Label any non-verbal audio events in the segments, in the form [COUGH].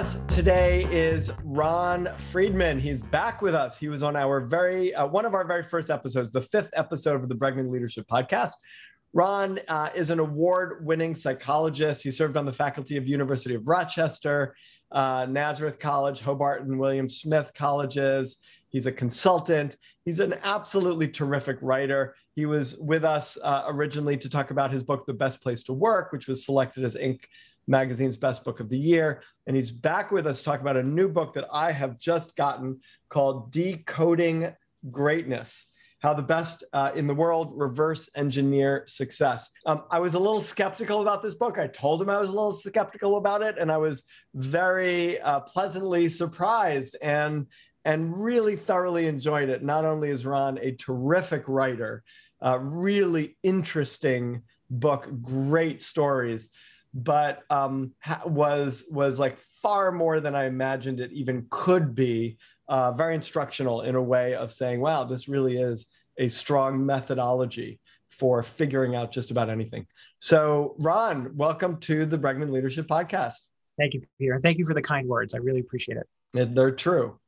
Us today is Ron Friedman. He's back with us. He was on our very uh, one of our very first episodes, the fifth episode of the Bregman Leadership Podcast. Ron uh, is an award-winning psychologist. He served on the faculty of University of Rochester, uh, Nazareth College, Hobart and William Smith colleges. He's a consultant. He's an absolutely terrific writer. He was with us uh, originally to talk about his book, The Best Place to Work, which was selected as Inc magazine's best book of the year. And he's back with us to talk about a new book that I have just gotten called Decoding Greatness How the Best uh, in the World Reverse Engineer Success. Um, I was a little skeptical about this book. I told him I was a little skeptical about it, and I was very uh, pleasantly surprised and and really thoroughly enjoyed it. Not only is Ron a terrific writer, uh, really interesting book, great stories, but um, ha- was was like far more than I imagined it even could be. Uh, very instructional in a way of saying, "Wow, this really is a strong methodology for figuring out just about anything." So, Ron, welcome to the Bregman Leadership Podcast. Thank you, Peter, and thank you for the kind words. I really appreciate it. They're true.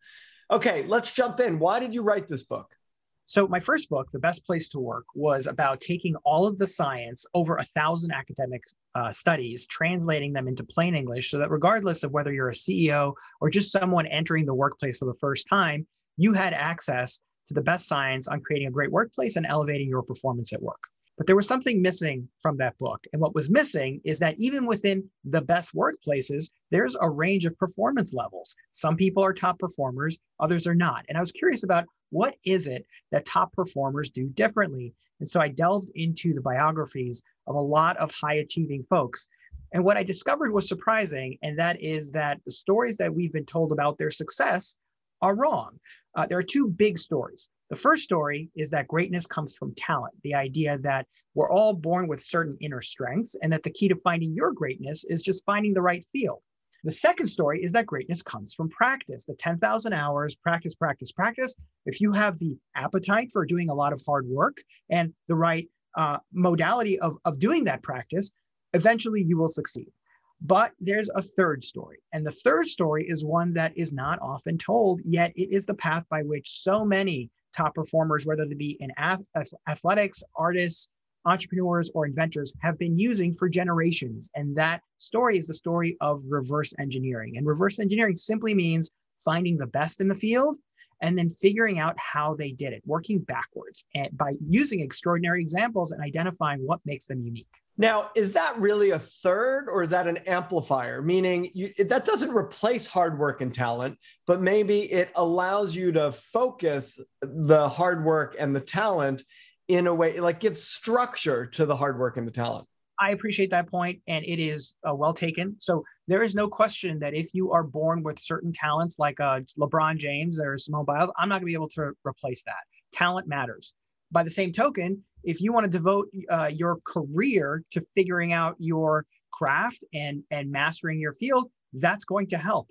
Okay, let's jump in. Why did you write this book? So, my first book, The Best Place to Work, was about taking all of the science, over a thousand academic uh, studies, translating them into plain English so that regardless of whether you're a CEO or just someone entering the workplace for the first time, you had access to the best science on creating a great workplace and elevating your performance at work. But there was something missing from that book. And what was missing is that even within the best workplaces, there's a range of performance levels. Some people are top performers, others are not. And I was curious about what is it that top performers do differently? And so I delved into the biographies of a lot of high achieving folks. And what I discovered was surprising, and that is that the stories that we've been told about their success are wrong. Uh, there are two big stories. The first story is that greatness comes from talent, the idea that we're all born with certain inner strengths, and that the key to finding your greatness is just finding the right field. The second story is that greatness comes from practice, the 10,000 hours, practice, practice, practice. If you have the appetite for doing a lot of hard work and the right uh, modality of, of doing that practice, eventually you will succeed. But there's a third story. And the third story is one that is not often told, yet it is the path by which so many top performers, whether they be in athletics, artists, entrepreneurs, or inventors, have been using for generations. And that story is the story of reverse engineering. And reverse engineering simply means finding the best in the field and then figuring out how they did it, working backwards and by using extraordinary examples and identifying what makes them unique. Now, is that really a third or is that an amplifier? Meaning you, that doesn't replace hard work and talent, but maybe it allows you to focus the hard work and the talent in a way, like gives structure to the hard work and the talent. I appreciate that point, and it is uh, well taken. So there is no question that if you are born with certain talents like uh, LeBron James or Simone Biles, I'm not going to be able to replace that. Talent matters. By the same token, if you want to devote uh, your career to figuring out your craft and and mastering your field, that's going to help.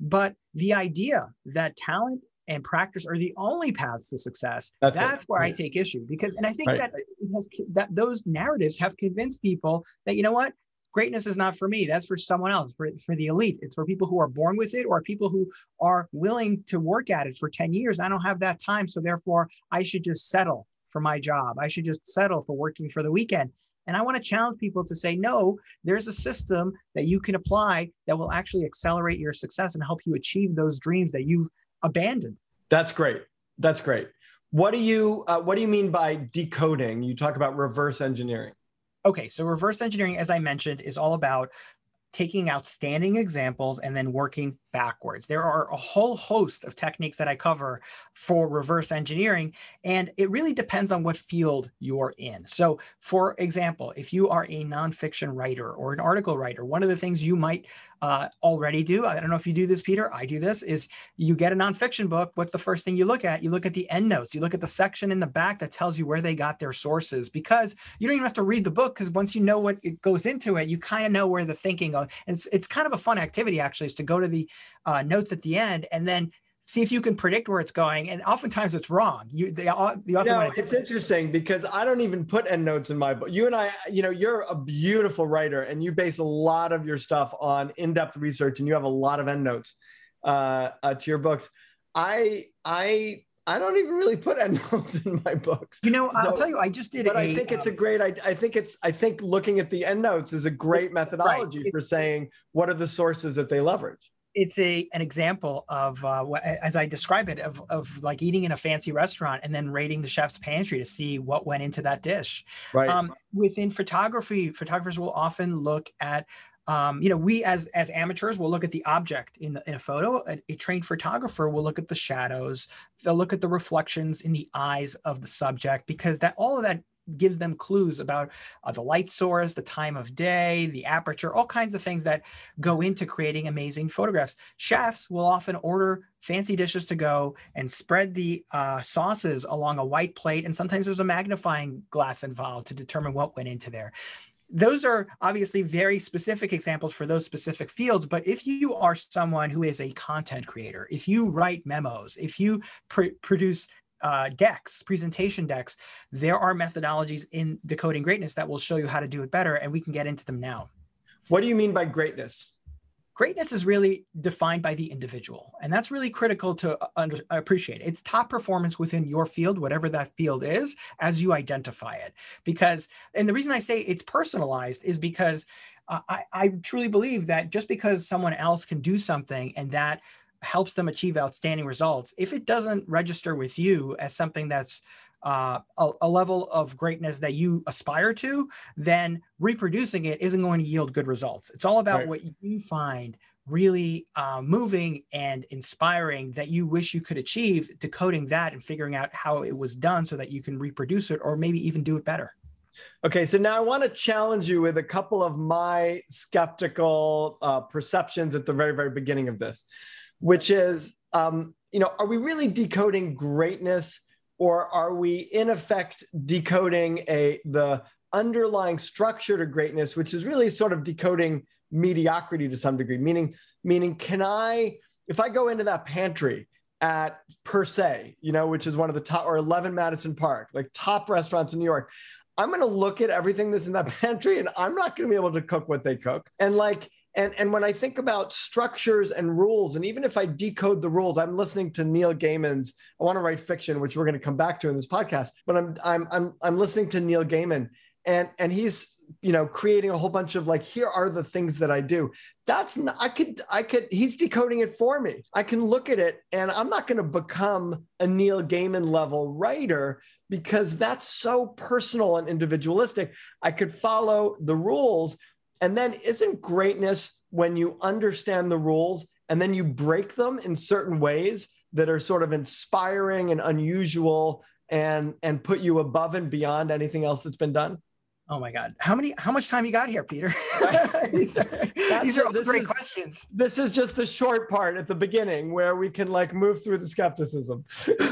But the idea that talent and practice are the only paths to success. That's, that's where I take issue because, and I think right. that has, that those narratives have convinced people that you know what, greatness is not for me. That's for someone else, for, for the elite. It's for people who are born with it or people who are willing to work at it for 10 years. I don't have that time. So therefore, I should just settle for my job. I should just settle for working for the weekend. And I want to challenge people to say, no, there's a system that you can apply that will actually accelerate your success and help you achieve those dreams that you've abandoned. That's great. That's great. What do you uh, what do you mean by decoding? You talk about reverse engineering. Okay, so reverse engineering, as I mentioned, is all about taking outstanding examples and then working backwards. There are a whole host of techniques that I cover for reverse engineering, and it really depends on what field you're in. So, for example, if you are a nonfiction writer or an article writer, one of the things you might uh, already do, I don't know if you do this, Peter, I do this, is you get a nonfiction book. What's the first thing you look at? You look at the end notes, you look at the section in the back that tells you where they got their sources because you don't even have to read the book because once you know what it goes into it, you kind of know where the thinking goes. And it's, it's kind of a fun activity actually is to go to the uh, notes at the end and then see if you can predict where it's going. And oftentimes it's wrong. You the, the author no, it's interesting because I don't even put end notes in my book. You and I, you know, you're a beautiful writer and you base a lot of your stuff on in-depth research and you have a lot of end notes uh, uh, to your books. I I I don't even really put end [LAUGHS] notes in my books. You know, so, I'll tell you, I just did. But a, I think it's a um, great. I, I think it's. I think looking at the end notes is a great methodology right. for saying what are the sources that they leverage it's a an example of uh, as I describe it of of like eating in a fancy restaurant and then raiding the chef's pantry to see what went into that dish. Right. Um, within photography, photographers will often look at. Um, you know, we as as amateurs will look at the object in the, in a photo. A, a trained photographer will look at the shadows. They'll look at the reflections in the eyes of the subject because that all of that gives them clues about uh, the light source, the time of day, the aperture, all kinds of things that go into creating amazing photographs. Chefs will often order fancy dishes to go and spread the uh, sauces along a white plate. And sometimes there's a magnifying glass involved to determine what went into there those are obviously very specific examples for those specific fields. But if you are someone who is a content creator, if you write memos, if you pr- produce uh, decks, presentation decks, there are methodologies in decoding greatness that will show you how to do it better, and we can get into them now. What do you mean by greatness? Greatness is really defined by the individual, and that's really critical to under, appreciate. It's top performance within your field, whatever that field is, as you identify it. Because, and the reason I say it's personalized is because uh, I, I truly believe that just because someone else can do something and that helps them achieve outstanding results, if it doesn't register with you as something that's uh, a, a, level of greatness that you aspire to, then reproducing it isn't going to yield good results. It's all about right. what you find really uh, moving and inspiring that you wish you could achieve, decoding that and figuring out how it was done so that you can reproduce it or maybe even do it better. Okay, so now I want to challenge you with a couple of my skeptical uh, perceptions at the very, very beginning of this which is, um, you know, are we really decoding greatness or are we in effect decoding a the underlying structure to greatness, which is really sort of decoding mediocrity to some degree, meaning, meaning can I, if I go into that pantry at per se, you know, which is one of the top or 11 Madison Park, like top restaurants in New York, I'm going to look at everything that's in that [LAUGHS] pantry and I'm not going to be able to cook what they cook. And like, and and when I think about structures and rules, and even if I decode the rules, I'm listening to Neil Gaiman's I Want to Write Fiction, which we're going to come back to in this podcast. But I'm I'm I'm I'm listening to Neil Gaiman, and and he's you know creating a whole bunch of like here are the things that I do. That's not, I could I could he's decoding it for me. I can look at it, and I'm not going to become a Neil Gaiman level writer because that's so personal and individualistic. I could follow the rules and then isn't greatness when you understand the rules and then you break them in certain ways that are sort of inspiring and unusual and and put you above and beyond anything else that's been done? Oh my God. How many, how much time you got here, Peter? [LAUGHS] these are, [LAUGHS] these are great is, questions. This is just the short part at the beginning where we can like move through the skepticism.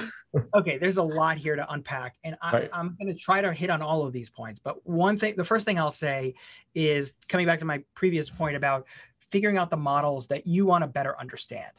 [LAUGHS] okay, there's a lot here to unpack. And I, right. I'm going to try to hit on all of these points. But one thing, the first thing I'll say is coming back to my previous point about figuring out the models that you want to better understand.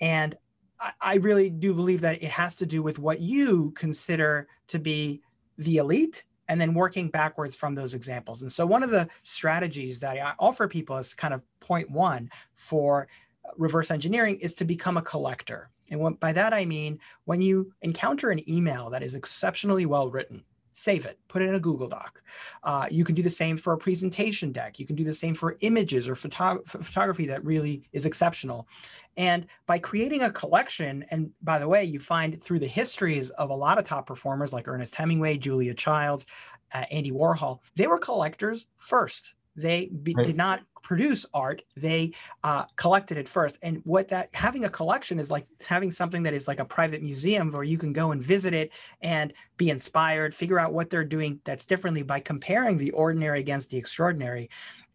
And I, I really do believe that it has to do with what you consider to be the elite and then working backwards from those examples. And so one of the strategies that I offer people as kind of point one for reverse engineering is to become a collector. And by that I mean when you encounter an email that is exceptionally well written, save it, put it in a Google Doc. Uh, you can do the same for a presentation deck. You can do the same for images or photo- photography that really is exceptional. And by creating a collection, and by the way, you find through the histories of a lot of top performers like Ernest Hemingway, Julia Childs, uh, Andy Warhol, they were collectors first They be, right. did not produce art; they uh, collected it first. And what that having a collection is like having something that is like a private museum where you can go and visit it and be inspired, figure out what they're doing that's differently by comparing the ordinary against the extraordinary,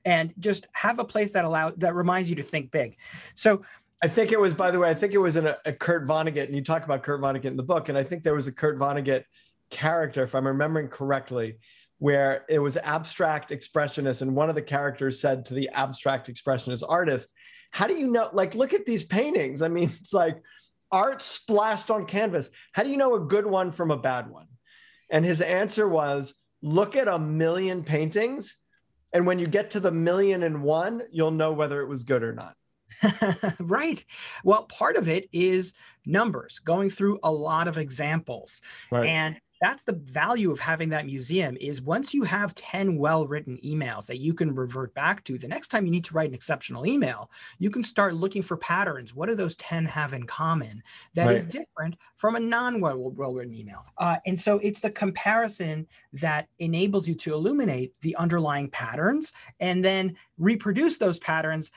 and just have a place that allows that reminds you to think big. So I think it was, by the way, I think it was in a, a, Kurt Vonnegut, and you talk about Kurt Vonnegut in the book, and I think there was a Kurt Vonnegut character, if I'm remembering correctly, where it was abstract expressionist, and one of the characters said to the abstract expressionist artist, "How do you know? Like, look at these paintings. I mean, [LAUGHS] it's like art splashed on canvas. How do you know a good one from a bad one?" And his answer was, "Look at a million paintings." And when you get to the million and one, you'll know whether it was good or not. [LAUGHS] right. Well, part of it is numbers, going through a lot of examples. Right. And that's the value of having that museum is once you have 10 well-written emails that you can revert back to the next time you need to write an exceptional email you can start looking for patterns. What do those 10 have in common that right. is different from a non-well-written email? Uh, and so it's the comparison that enables you to illuminate the underlying patterns and then reproduce those patterns.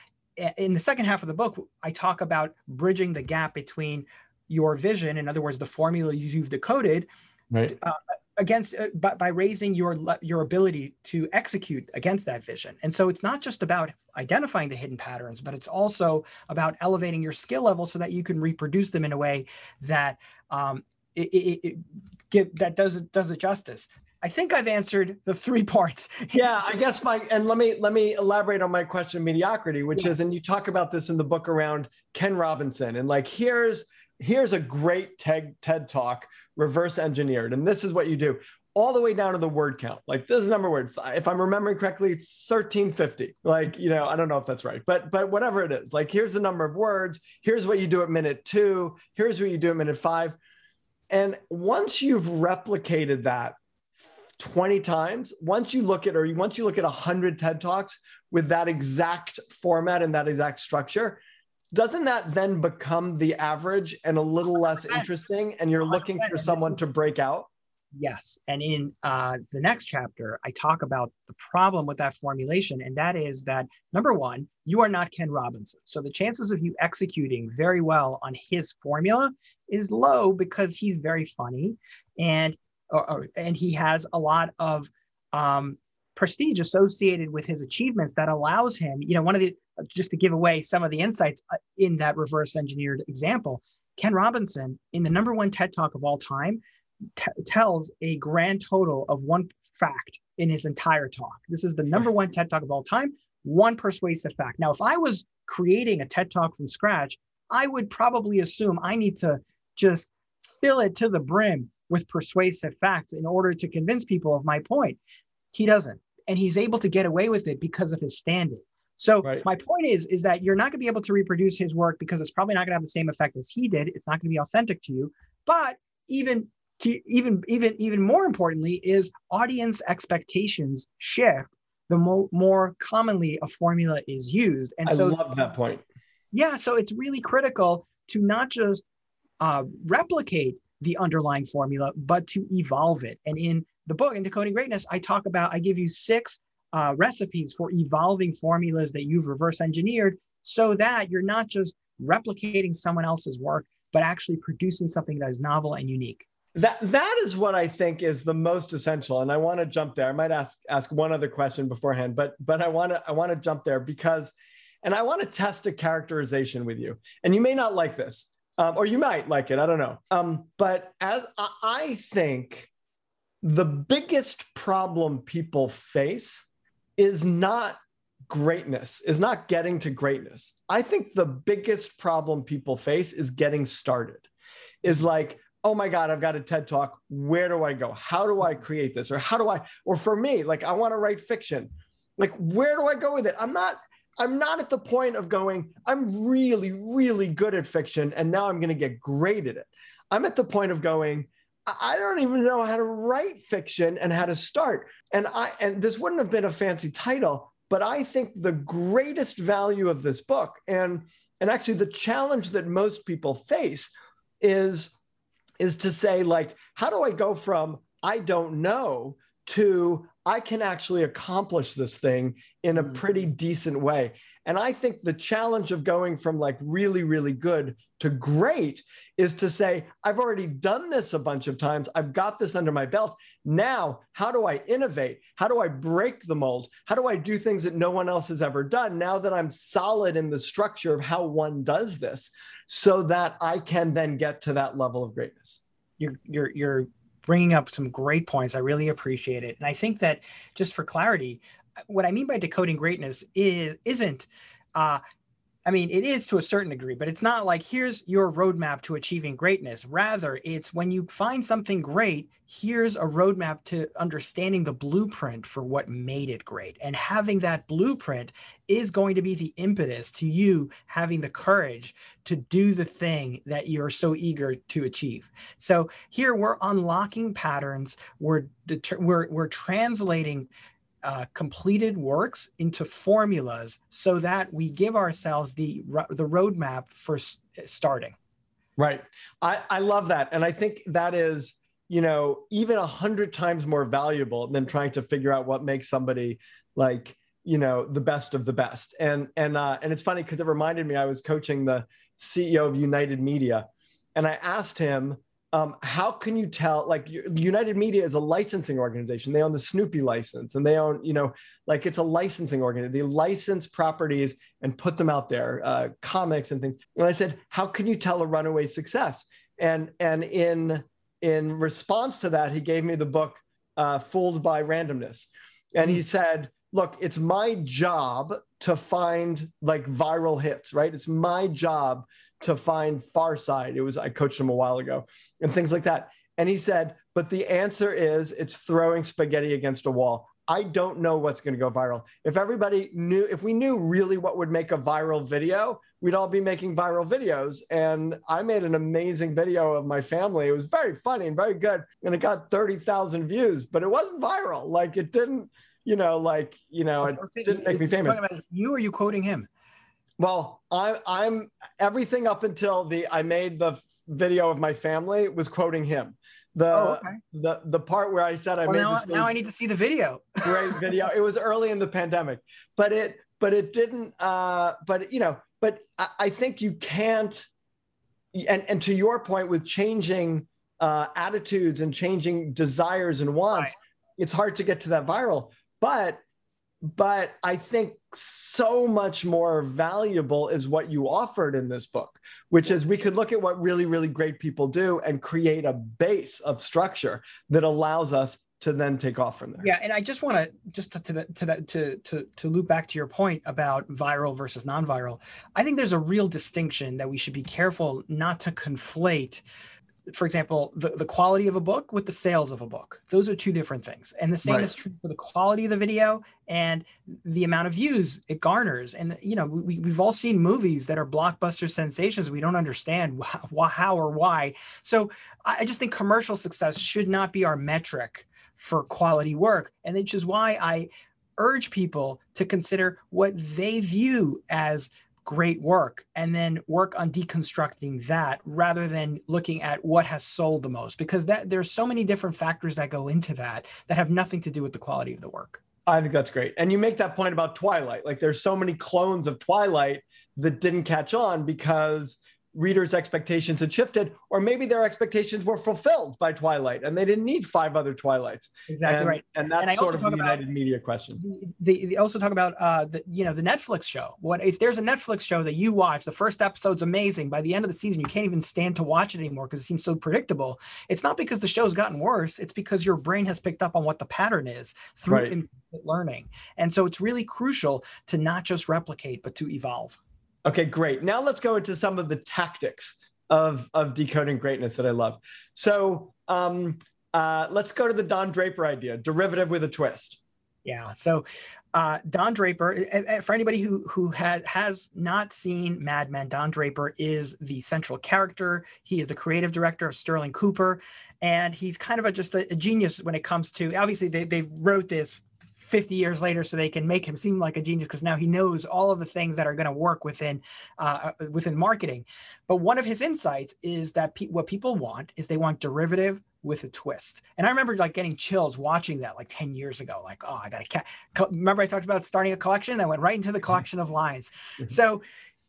In the second half of the book, I talk about bridging the gap between your vision, in other words, the formula you've decoded, right. Uh, against uh, by, by raising your your ability to execute against that vision. And so it's not just about identifying the hidden patterns, but it's also about elevating your skill level so that you can reproduce them in a way that um, it, it, it give, that does it does it justice. I think I've answered the three [LAUGHS] parts. yeah, I guess my and let me let me elaborate on my question of mediocrity, which yeah. is and you talk about this in the book around Ken Robinson and like here's here's a great TED TED talk reverse engineered and this is what you do all the way down to the word count. Like this is number word. If I'm remembering correctly, 1350. Like, you know, I don't know if that's right, but but whatever it is. Like here's the number of words, here's what you do at minute 2, here's what you do at minute 5. And once you've replicated that 20 times, once you look at, or once you look at 100 TED Talks with that exact format and that exact structure, doesn't that then become the average and a little less interesting? And you're looking for someone to break out? Yes. And in uh, the next chapter, I talk about the problem with that formulation. And that is that number one, you are not Ken Robinson. So the chances of you executing very well on his formula is low because he's very funny. And or, or, and he has a lot of um, prestige associated with his achievements that allows him, you know, one of the, just to give away some of the insights uh, in that reverse engineered example, Ken Robinson, in the number one TED talk of all time, t- tells a grand total of one fact in his entire talk. This is the number one TED talk of all time, one persuasive fact. Now, if I was creating a TED talk from scratch, I would probably assume I need to just fill it to the brim with persuasive facts in order to convince people of my point. He doesn't. And he's able to get away with it because of his standing. So right. my point is, is that you're not going to be able to reproduce his work because it's probably not going to have the same effect as he did. It's not going to be authentic to you. But even to even even even more importantly is audience expectations shift the mo- more commonly a formula is used. And I so love that point. Yeah, so it's really critical to not just uh, replicate the underlying formula, but to evolve it. And in the book, in Decoding Greatness, I talk about, I give you six uh, recipes for evolving formulas that you've reverse engineered so that you're not just replicating someone else's work, but actually producing something that is novel and unique. That that is what I think is the most essential. And I want to jump there. I might ask ask one other question beforehand, but but I want to I want to jump there because and I want to test a characterization with you. And you may not like this um, or you might like it. I don't know. Um, but as I think the biggest problem people face is not greatness, is not getting to greatness. I think the biggest problem people face is getting started, is like, oh my God, I've got a TED talk. Where do I go? How do I create this? Or how do I, or for me, like, I want to write fiction. Like, where do I go with it? I'm not, I'm not at the point of going, I'm really, really good at fiction and now I'm going to get great at it. I'm at the point of going, I don't even know how to write fiction and how to start. And I and this wouldn't have been a fancy title, but I think the greatest value of this book and and actually the challenge that most people face is is to say like how do I go from I don't know to I can actually accomplish this thing in a mm. pretty decent way. And I think the challenge of going from like really, really good to great is to say, I've already done this a bunch of times. I've got this under my belt. Now, how do I innovate? How do I break the mold? How do I do things that no one else has ever done now that I'm solid in the structure of how one does this so that I can then get to that level of greatness? You're, you're, you're bringing up some great points. I really appreciate it. And I think that just for clarity, what I mean by decoding greatness is isn't uh, I mean, it is to a certain degree, but it's not like here's your roadmap to achieving greatness. Rather, it's when you find something great, here's a roadmap to understanding the blueprint for what made it great. And having that blueprint is going to be the impetus to you having the courage to do the thing that you're so eager to achieve. So here we're unlocking patterns, we're, we're, we're translating uh, completed works into formulas so that we give ourselves the the roadmap for starting. Right. I, I love that. And i think that is you know even a hundred times more valuable than trying to figure out what makes somebody like you know the best of the best. And and uh, and it's funny because it reminded me i was coaching the ceo of united media and i asked him um, how can you tell like united media is a licensing organization. They own the snoopy license and they own you know like it's a licensing organization they license properties and put them out there uh, comics and things. And i said how can you tell a runaway success? And and in in response to that he gave me the book uh, fooled by randomness. And he mm. said look it's my job to find like viral hits right? It's my job to find Far Side. It was I coached him a while ago and things like that. And he said, but the answer is it's throwing spaghetti against a wall. I don't know what's going to go viral. If everybody knew, if we knew really what would make a viral video, we'd all be making viral videos. And I made an amazing video of my family. It was very funny and very good. And it got 30,000 views, but it wasn't viral. Like it didn't, you know, like, you know, it didn't make me famous. You or you quoting him? Well, I, I'm everything up until the I made the video of my family was quoting him. The oh, okay. the the part where I said I well, made now, now I need to see the video. [LAUGHS] great video. It was early in the pandemic, but it but it didn't. Uh, but you know, but I, I think you can't. And and to your point with changing uh, attitudes and changing desires and wants, right. it's hard to get to that viral. But but I think so much more valuable is what you offered in this book, which is we could look at what really, really great people do and create a base of structure that allows us to then take off from there. Yeah, and I just want to just to, that to that to to to loop back to your point about viral versus non-viral. I think there's a real distinction that we should be careful not to conflate for example, the, the quality of a book with the sales of a book. Those are two different things. And the same right. is true for the quality of the video and the amount of views it garners. And, you know, we, we've all seen movies that are blockbuster sensations. We don't understand [LAUGHS] how, how or why. So I just think commercial success should not be our metric for quality work. And which is why I urge people to consider what they view as great work and then work on deconstructing that rather than looking at what has sold the most because that there's so many different factors that go into that that have nothing to do with the quality of the work. I think that's great. And you make that point about twilight. Like there's so many clones of twilight that didn't catch on because readers' expectations had shifted, or maybe their expectations were fulfilled by Twilight and they didn't need five other Twilights. Exactly and, right. And that's and sort of the United Media question. They, they also talk about uh, the you know the Netflix show. What if there's a Netflix show that you watch? The first episode's amazing. By the end of the season, you can't even stand to watch it anymore because it seems so predictable. It's not because the show's gotten worse. It's because your brain has picked up on what the pattern is through right. learning. And so it's really crucial to not just replicate, but to evolve. Okay, great. Now let's go into some of the tactics of, of decoding greatness that I love. So um, uh, let's go to the Don Draper idea, derivative with a twist. Yeah. So uh, Don Draper, for anybody who who has has not seen Mad Men, Don Draper is the central character. He is the creative director of Sterling Cooper, and he's kind of a, just a, a genius when it comes to. Obviously, they they wrote this 50 years later so they can make him seem like a genius because now he knows all of the things that are going to work within uh, uh, within marketing but one of his insights is that pe- what people want is they want derivative with a twist. And I remember like getting chills watching that like 10 years ago. Like, oh, I got a cat. Remember I talked about starting a collection? That went right into the mm-hmm. collection of lines. Mm-hmm. So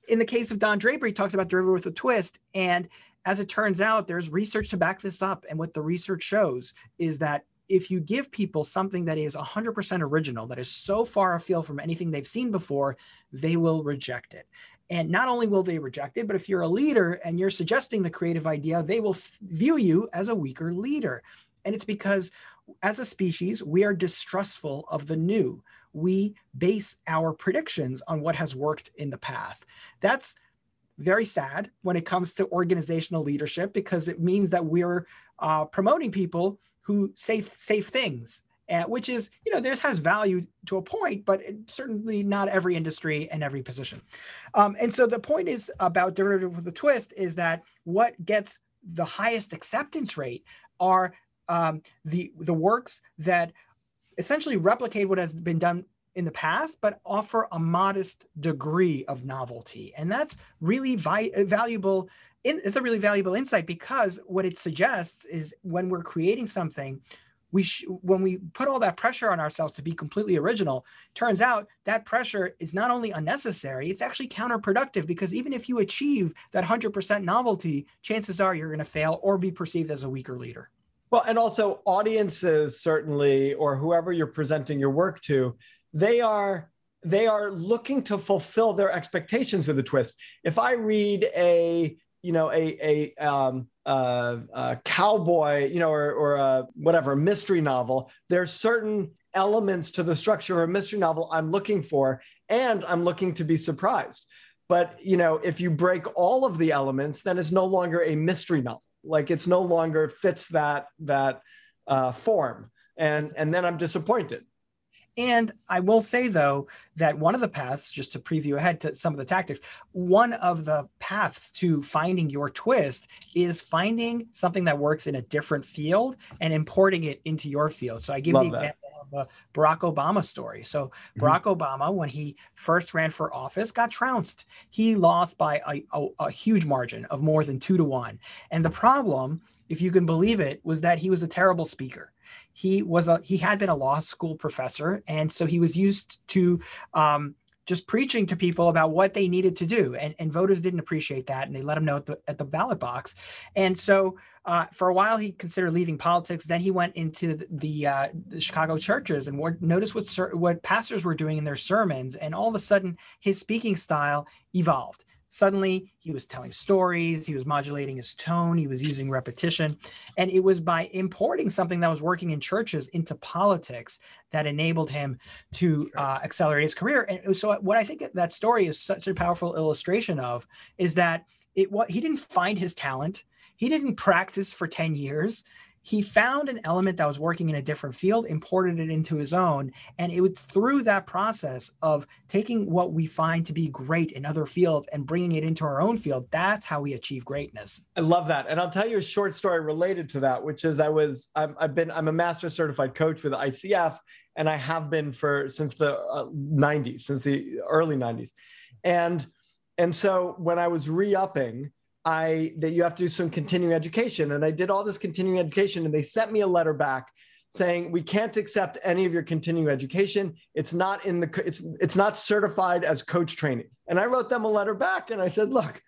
in the case of Don Draper, he talks about derivative with a twist. And as it turns out, there's research to back this up. And what the research shows is that if you give people something that is 100% original, that is so far afield from anything they've seen before, they will reject it. And not only will they reject it, but if you're a leader and you're suggesting the creative idea, they will f- view you as a weaker leader. And it's because as a species, we are distrustful of the new. We base our predictions on what has worked in the past. That's very sad when it comes to organizational leadership because it means that we're uh, promoting people who say safe things uh, which is you know this has value to a point but certainly not every industry and every position. Um, and so the point is about derivative with a twist is that what gets the highest acceptance rate are um, the the works that essentially replicate what has been done in the past, but offer a modest degree of novelty. And that's really vi- uh, valuable. In, it's a really valuable insight because what it suggests is when we're creating something, we sh- when we put all that pressure on ourselves to be completely original turns out that pressure is not only unnecessary it's actually counterproductive because even if you achieve that 100% novelty chances are you're going to fail or be perceived as a weaker leader well and also audiences certainly or whoever you're presenting your work to they are they are looking to fulfill their expectations with a twist if i read a you know a a um, uh, uh, cowboy, you know, or, or a, whatever mystery novel, there's certain elements to the structure of a mystery novel I'm looking for, and I'm looking to be surprised. But you know, if you break all of the elements, then it's no longer a mystery novel. Like it's no longer fits that that uh, form, and and then I'm disappointed. And I will say, though, that one of the paths, just to preview ahead to some of the tactics, one of the paths to finding your twist is finding something that works in a different field and importing it into your field. So I give Love the example of the Barack Obama story. So mm-hmm. Barack Obama, when he first ran for office, got trounced. He lost by a, a, a huge margin of more than two to one. And the problem, if you can believe it, was that he was a terrible speaker he was a he had been a law school professor, and so he was used to um, just preaching to people about what they needed to do. And, and voters didn't appreciate that. And they let him know at the, at the ballot box. And so uh, for a while, he considered leaving politics. Then he went into the, the, uh, the Chicago churches and what, noticed what, what pastors were doing in their sermons. And all of a sudden, his speaking style evolved. Suddenly, he was telling stories, he was modulating his tone, he was using repetition. And it was by importing something that was working in churches into politics that enabled him to uh, accelerate his career. And so, what I think that story is such a powerful illustration of is that it what he didn't find his talent, he didn't practice for 10 years he found an element that was working in a different field, imported it into his own. And it was through that process of taking what we find to be great in other fields and bringing it into our own field. That's how we achieve greatness. I love that. And I'll tell you a short story related to that, which is I was, I've, I've been, I'm a master certified coach with ICF, and I have been for since the uh, 90s, since the early 90s. And, and so when I was re upping, I that you have to do some continuing education. And I did all this continuing education, and they sent me a letter back saying we can't accept any of your continuing education. It's not in the it's it's not certified as coach training. And I wrote them a letter back, and I said, look,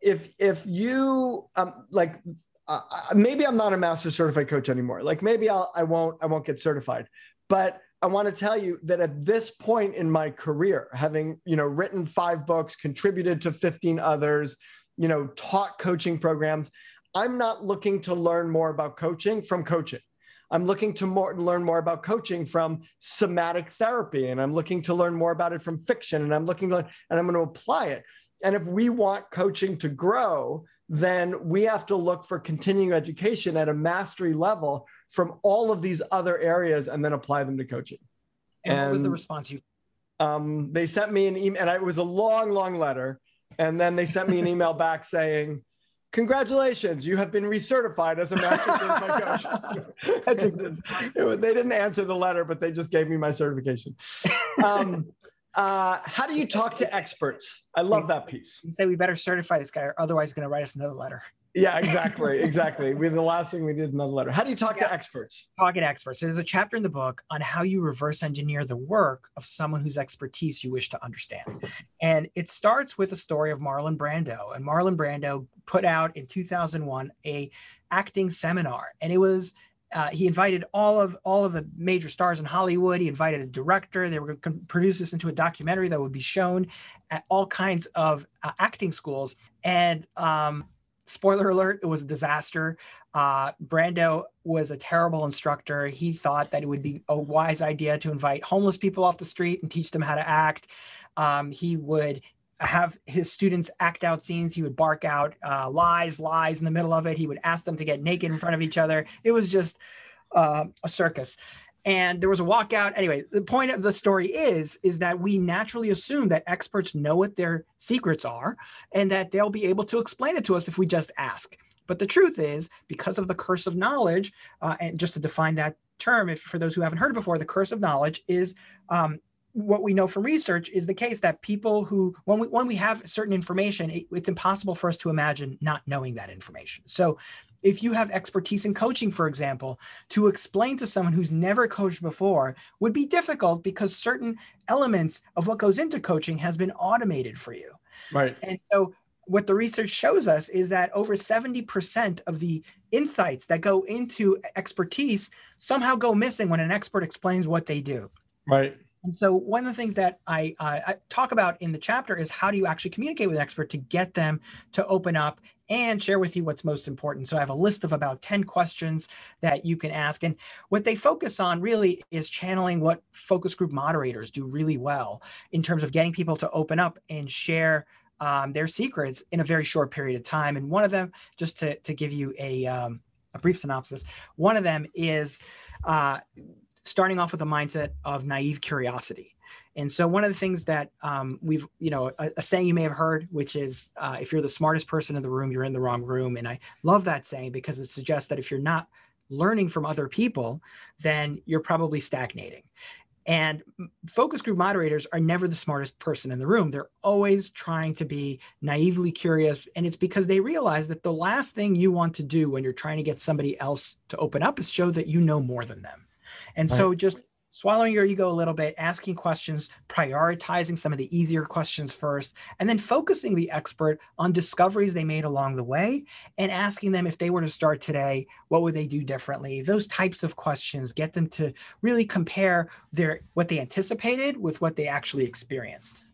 if if you um, like uh, maybe I'm not a master certified coach anymore. Like maybe I'll I won't I won't get certified, but I want to tell you that at this point in my career, having you know written five books, contributed to 15 others, you know, taught coaching programs. I'm not looking to learn more about coaching from coaching. I'm looking to more, learn more about coaching from somatic therapy, and I'm looking to learn more about it from fiction, and I'm looking to, and I'm going to apply it. And if we want coaching to grow, then we have to look for continuing education at a mastery level from all of these other areas, and then apply them to coaching. And, and what was the response you? Um, they sent me an email, and it was a long, long letter and then they sent me an email [LAUGHS] back saying, congratulations, you have been recertified as a master [LAUGHS] coach. That's a, they didn't answer the letter, but they just gave me my certification. Um, uh, how do you talk to experts? I love that piece. You say we better certify this guy, or otherwise, he's going to write us another letter. Yeah, exactly, exactly. we the last thing we did another letter. How do you talk Yeah. to experts? Talking to experts. So there's a chapter in the book on how you reverse engineer the work of someone whose expertise you wish to understand. And it starts with a story of Marlon Brando. And Marlon Brando put out in 2001 a acting seminar. And it was uh, he invited all of all of the major stars in Hollywood. He invited a director. They were going to produce this into a documentary that would be shown at all kinds of uh, acting schools. And um, spoiler alert, it was a disaster. Uh, Brando was a terrible instructor. He thought that it would be a wise idea to invite homeless people off the street and teach them how to act. Um, he would have his students act out scenes. He would bark out uh, lies, lies in the middle of it. He would ask them to get naked in front of each other. It was just uh, a circus. And there was a walkout. Anyway, the point of the story is is that we naturally assume that experts know what their secrets are and that they'll be able to explain it to us if we just ask. But the truth is, because of the curse of knowledge, uh, and just to define that term, if for those who haven't heard it before, the curse of knowledge is um, what we know from research is the case that people who when we when we have certain information it, it's impossible for us to imagine not knowing that information so if you have expertise in coaching for example to explain to someone who's never coached before would be difficult because certain elements of what goes into coaching has been automated for you Right. and so what the research shows us is that over 70% of the insights that go into expertise somehow go missing when an expert explains what they do Right. And so one of the things that I, uh, I talk about in the chapter is how do you actually communicate with an expert to get them to open up and share with you what's most important. So I have a list of about 10 questions that you can ask. And what they focus on really is channeling what focus group moderators do really well in terms of getting people to open up and share um, their secrets in a very short period of time. And one of them, just to, to give you a, um, a brief synopsis, one of them is uh, starting off with a mindset of naive curiosity. And so one of the things that um, we've, you know, a, a, saying you may have heard, which is, uh, if you're the smartest person in the room, you're in the wrong room. And I love that saying because it suggests that if you're not learning from other people, then you're probably stagnating. And focus group moderators are never the smartest person in the room. They're always trying to be naively curious. And it's because they realize that the last thing you want to do when you're trying to get somebody else to open up is show that you know more than them. And right. so just swallowing your ego a little bit, asking questions, prioritizing some of the easier questions first, and then focusing the expert on discoveries they made along the way and asking them if they were to start today, what would they do differently? Those types of questions get them to really compare their what they anticipated with what they actually experienced.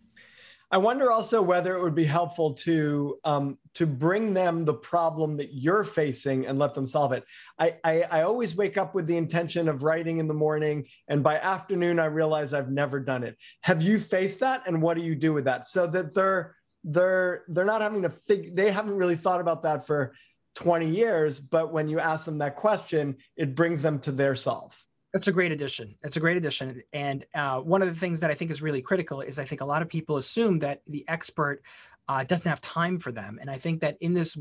I wonder also whether it would be helpful to um, to bring them the problem that you're facing and let them solve it. I, I, I always wake up with the intention of writing in the morning, and by afternoon I realize I've never done it. Have you faced that, and what do you do with that? So that they're they're they're not having to fig- they haven't really thought about that for 20 years, but when you ask them that question, it brings them to their solve. That's a great addition. That's a great addition. And uh, one of the things that I think is really critical is I think a lot of people assume that the expert uh, doesn't have time for them. And I think that in this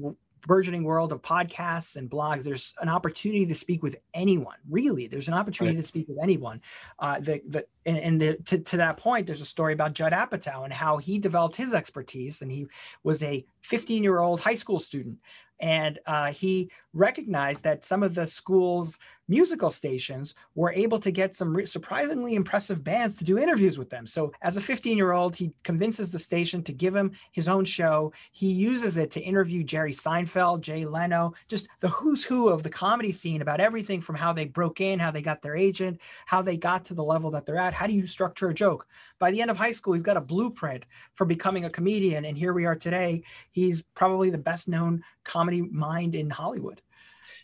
burgeoning world of podcasts and blogs, there's an opportunity to speak with anyone. Really, there's an opportunity right. to speak with anyone. Uh, the, the, and, and the, to, to that point, there's a story about Judd Apatow and how he developed his expertise. And he was a 15 year old high school student. And uh, he recognized that some of the school's musical stations were able to get some re- surprisingly impressive bands to do interviews with them. So, as a 15 year old, he convinces the station to give him his own show. He uses it to interview Jerry Seinfeld, Jay Leno, just the who's who of the comedy scene about everything from how they broke in, how they got their agent, how they got to the level that they're at. How do you structure a joke? By the end of high school, he's got a blueprint for becoming a comedian. And here we are today. He's probably the best known comedy mind in Hollywood.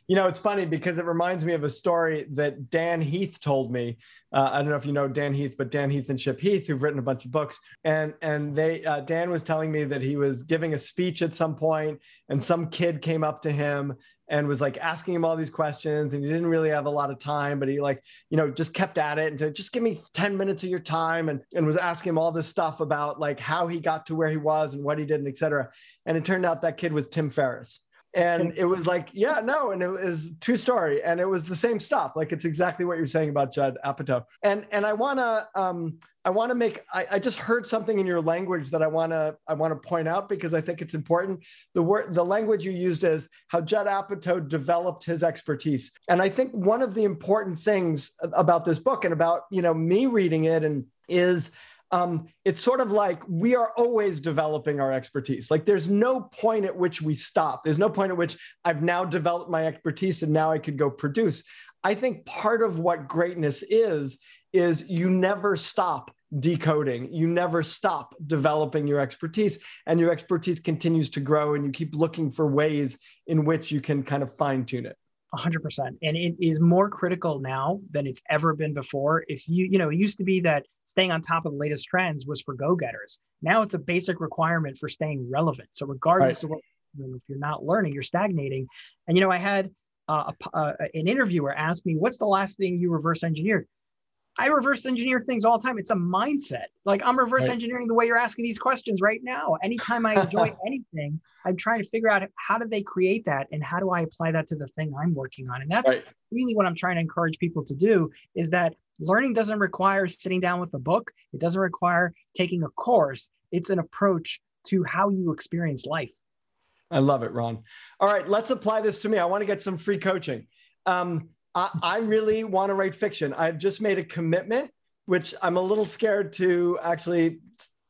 You know, it's funny because it reminds me of a story that Dan Heath told me. Uh, I don't know if you know Dan Heath, but Dan Heath and Chip Heath, who've written a bunch of books, and and they uh, Dan was telling me that he was giving a speech at some point, and some kid came up to him and was like asking him all these questions, and he didn't really have a lot of time, but he like you know just kept at it and said, just give me ten minutes of your time, and and was asking him all this stuff about like how he got to where he was and what he did and et cetera. And it turned out that kid was Tim Ferriss and it was like yeah no and it was true story and it was the same stuff. Like it's exactly what you're saying about judd apatow. And and i want to um i want to make I, I just heard something in your language that i want to i want to point out because i think it's important. The word the language you used is how judd apatow developed his expertise. And i think one of the important things about this book and about you know me reading it and is um, it's sort of like we are always developing our expertise. Like there's no point at which we stop. There's no point at which I've now developed my expertise and now I could go produce. I think part of what greatness is, is you never stop decoding. You never stop developing your expertise, and your expertise continues to grow, and you keep looking for ways in which you can kind of fine tune it. 100% and it is more critical now than it's ever been before. If you you know it used to be that staying on top of the latest trends was for go-getters. Now it's a basic requirement for staying relevant. So regardless right. of what if you're not learning you're stagnating. And you know i had uh, a, uh, an interviewer ask me what's the last thing you reverse engineered I reverse engineer things all the time. It's a mindset. Like I'm reverse right. engineering the way you're asking these questions right now. Anytime I enjoy [LAUGHS] anything, I'm trying to figure out how do they create that and how do I apply that to the thing I'm working on. And that's right. really what I'm trying to encourage people to do is that learning doesn't require sitting down with a book. It doesn't require taking a course. It's an approach to how you experience life. I love it, Ron. All right, let's apply this to me. I want to get some free coaching. Um, I, I really want to write fiction. I've just made a commitment, which I'm a little scared to actually.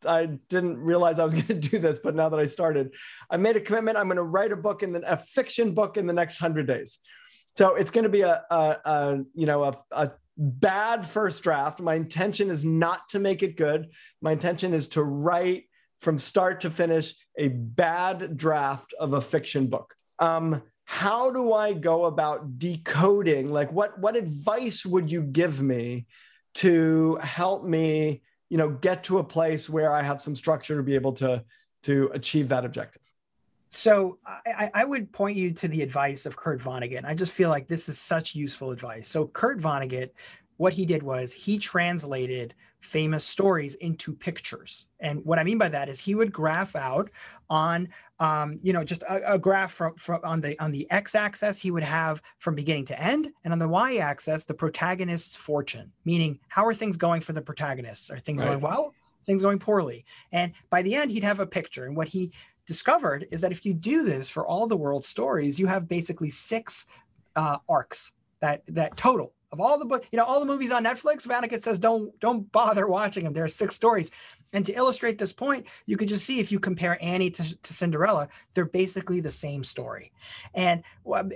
I didn't realize I was [LAUGHS] going to do this, but now that I started, I made a commitment. I'm going to write a book in the, a fiction book in the next hundred days. So it's going to be a, a, a you know a, a bad first draft. My intention is not to make it good. My intention is to write from start to finish a bad draft of a fiction book. Um, how do I go about decoding? Like, what what advice would you give me to help me, you know, get to a place where I have some structure to be able to to achieve that objective? So I, I, would point you to the advice of Kurt Vonnegut. I just feel like this is such useful advice. So Kurt Vonnegut what he did was he translated famous stories into pictures. And what I mean by that is he would graph out on, um, you know, just a, a graph from, from on the on the x-axis he would have from beginning to end, and on the y-axis the protagonist's fortune, meaning how are things going for the protagonists? Are things right. going well? Things going poorly? And by the end he'd have a picture. And what he discovered is that if you do this for all the world's stories, you have basically six uh, arcs that that total of all the book, you know, all the movies on Netflix, Vonnegut says don't don't bother watching them. There are six stories. And to illustrate this point, you could just see if you compare Annie to, to Cinderella, they're basically the same story. And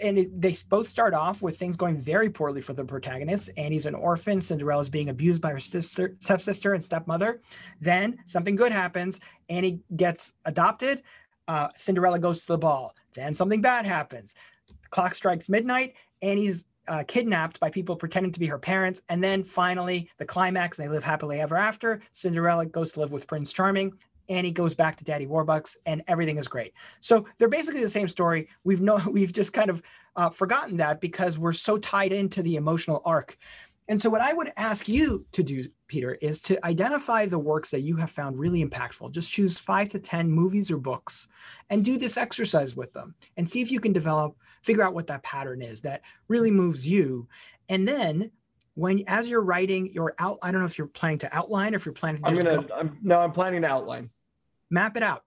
and it, they both start off with things going very poorly for the protagonist. Annie's an orphan, Cinderella's being abused by her sister, stepsister and stepmother. Then something good happens. Annie gets adopted. Uh, Cinderella goes to the ball. Then something bad happens. The clock strikes midnight. Annie's uh, kidnapped by people pretending to be her parents. And then finally, the climax, they live happily ever after. Cinderella goes to live with Prince Charming. Annie goes back to Daddy Warbucks, and everything is great. So they're basically the same story. We've no, [LAUGHS] we've just kind of uh, forgotten that because we're so tied into the emotional arc. And so, what I would ask you to do, Peter, is to identify the works that you have found really impactful. Just choose five to 10 movies or books and do this exercise with them and see if you can develop figure out what that pattern is that really moves you. And then when as you're writing your out, I don't know if you're planning to outline or if you're planning to I'm gonna go, I'm, no, I'm planning to outline. Map it out.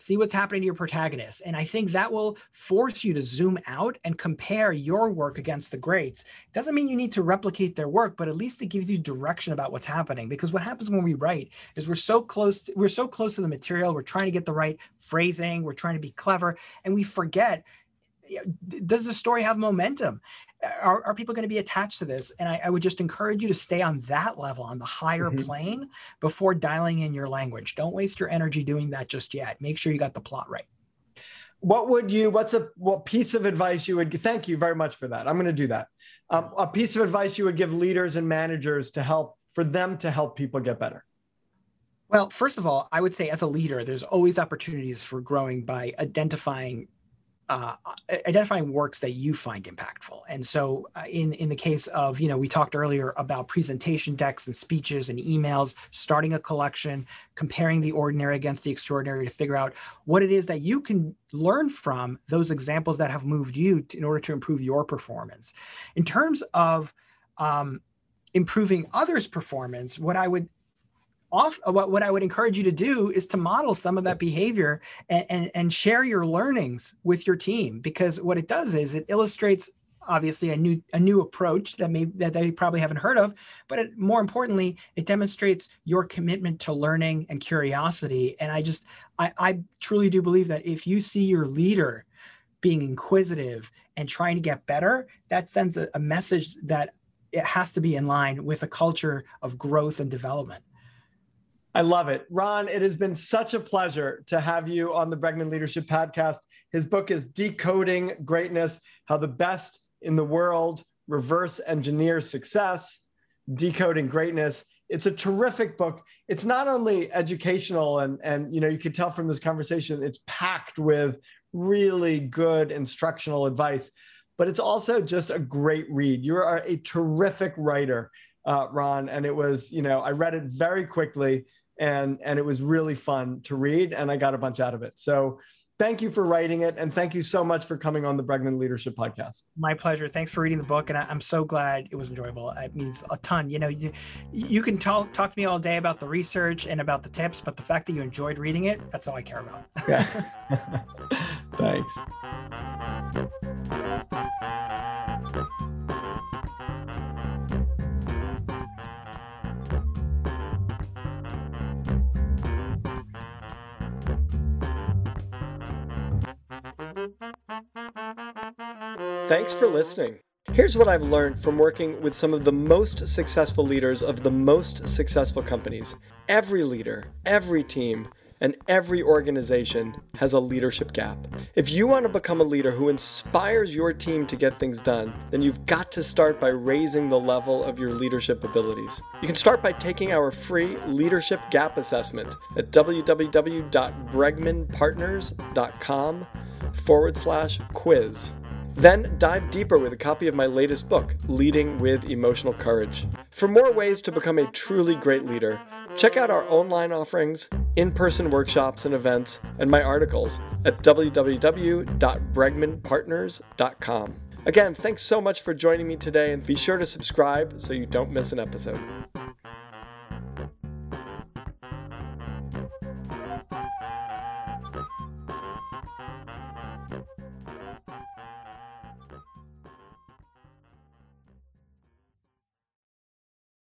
See what's happening to your protagonist. And I think that will force you to zoom out and compare your work against the greats. Doesn't mean you need to replicate their work, but at least it gives you direction about what's happening. Because what happens when we write is we're so close, to, we're so close to the material, we're trying to get the right phrasing, we're trying to be clever, and we forget does the story have momentum? Are, are people going to be attached to this? And I, I, would just encourage you to stay on that level, on the higher mm-hmm. plane, before dialing in your language. Don't waste your energy doing that just yet. Make sure you got the plot right. What would you? What's a what piece of advice you would? Thank you very much for that. I'm going to do that. Um, a piece of advice you would give leaders and managers to help for them to help people get better. Well, first of all, I would say as a leader, there's always opportunities for growing by identifying uh, identifying works that you find impactful. And so, uh, in in the case of you know, we talked earlier about presentation decks and speeches and emails, starting a collection, comparing the ordinary against the extraordinary to figure out what it is that you can learn from those examples that have moved you to, in order to improve your performance. In terms of um, improving others' performance, what I would off uh, what, what I would encourage you to do is to model some of that behavior and, and, and share your learnings with your team because what it does is it illustrates obviously a new a new approach that may that they probably haven't heard of but it, more importantly it demonstrates your commitment to learning and curiosity. And i just I, I truly do believe that if you see your leader being inquisitive and trying to get better that sends a, a message that it has to be in line with a culture of growth and development I love it. Ron, it has been such a pleasure to have you on the Bregman Leadership Podcast. His book is Decoding Greatness How the Best in the World Reverse Engineer Success, Decoding Greatness. It's a terrific book. It's not only educational, and, and you know, you can tell from this conversation, it's packed with really good instructional advice, but it's also just a great read. You are a terrific writer uh, Ron, and it was you know I read it very quickly and and it was really fun to read, and I got a bunch out of it. So thank you for writing it and thank you so much for coming on the bregman leadership podcast. My pleasure. Thanks for reading the book and I, am so glad it was enjoyable. Uh, it means a ton. You know you, you can talk, talk to me all day about the research and about the tips but the fact that you enjoyed reading it that's all i care about. Yeah. [LAUGHS] [LAUGHS] Thanks Thanks for listening. Here's what I've learned from working with some of the most successful leaders of the most successful companies. Every leader, every team, and every organization has a leadership gap. If you want to become a leader who inspires your team to get things done, then you've got to start by raising the level of your leadership abilities. You can start by taking our free leadership gap assessment at www.bregmanpartners.com forward slash quiz. Then dive deeper with a copy of my latest book, Leading with Emotional Courage. For more ways to become a truly great leader, check out our online offerings, in person workshops and events, and my articles at www.bregmanpartners.com. Again, thanks so much for joining me today, and be sure to subscribe so you don't miss an episode.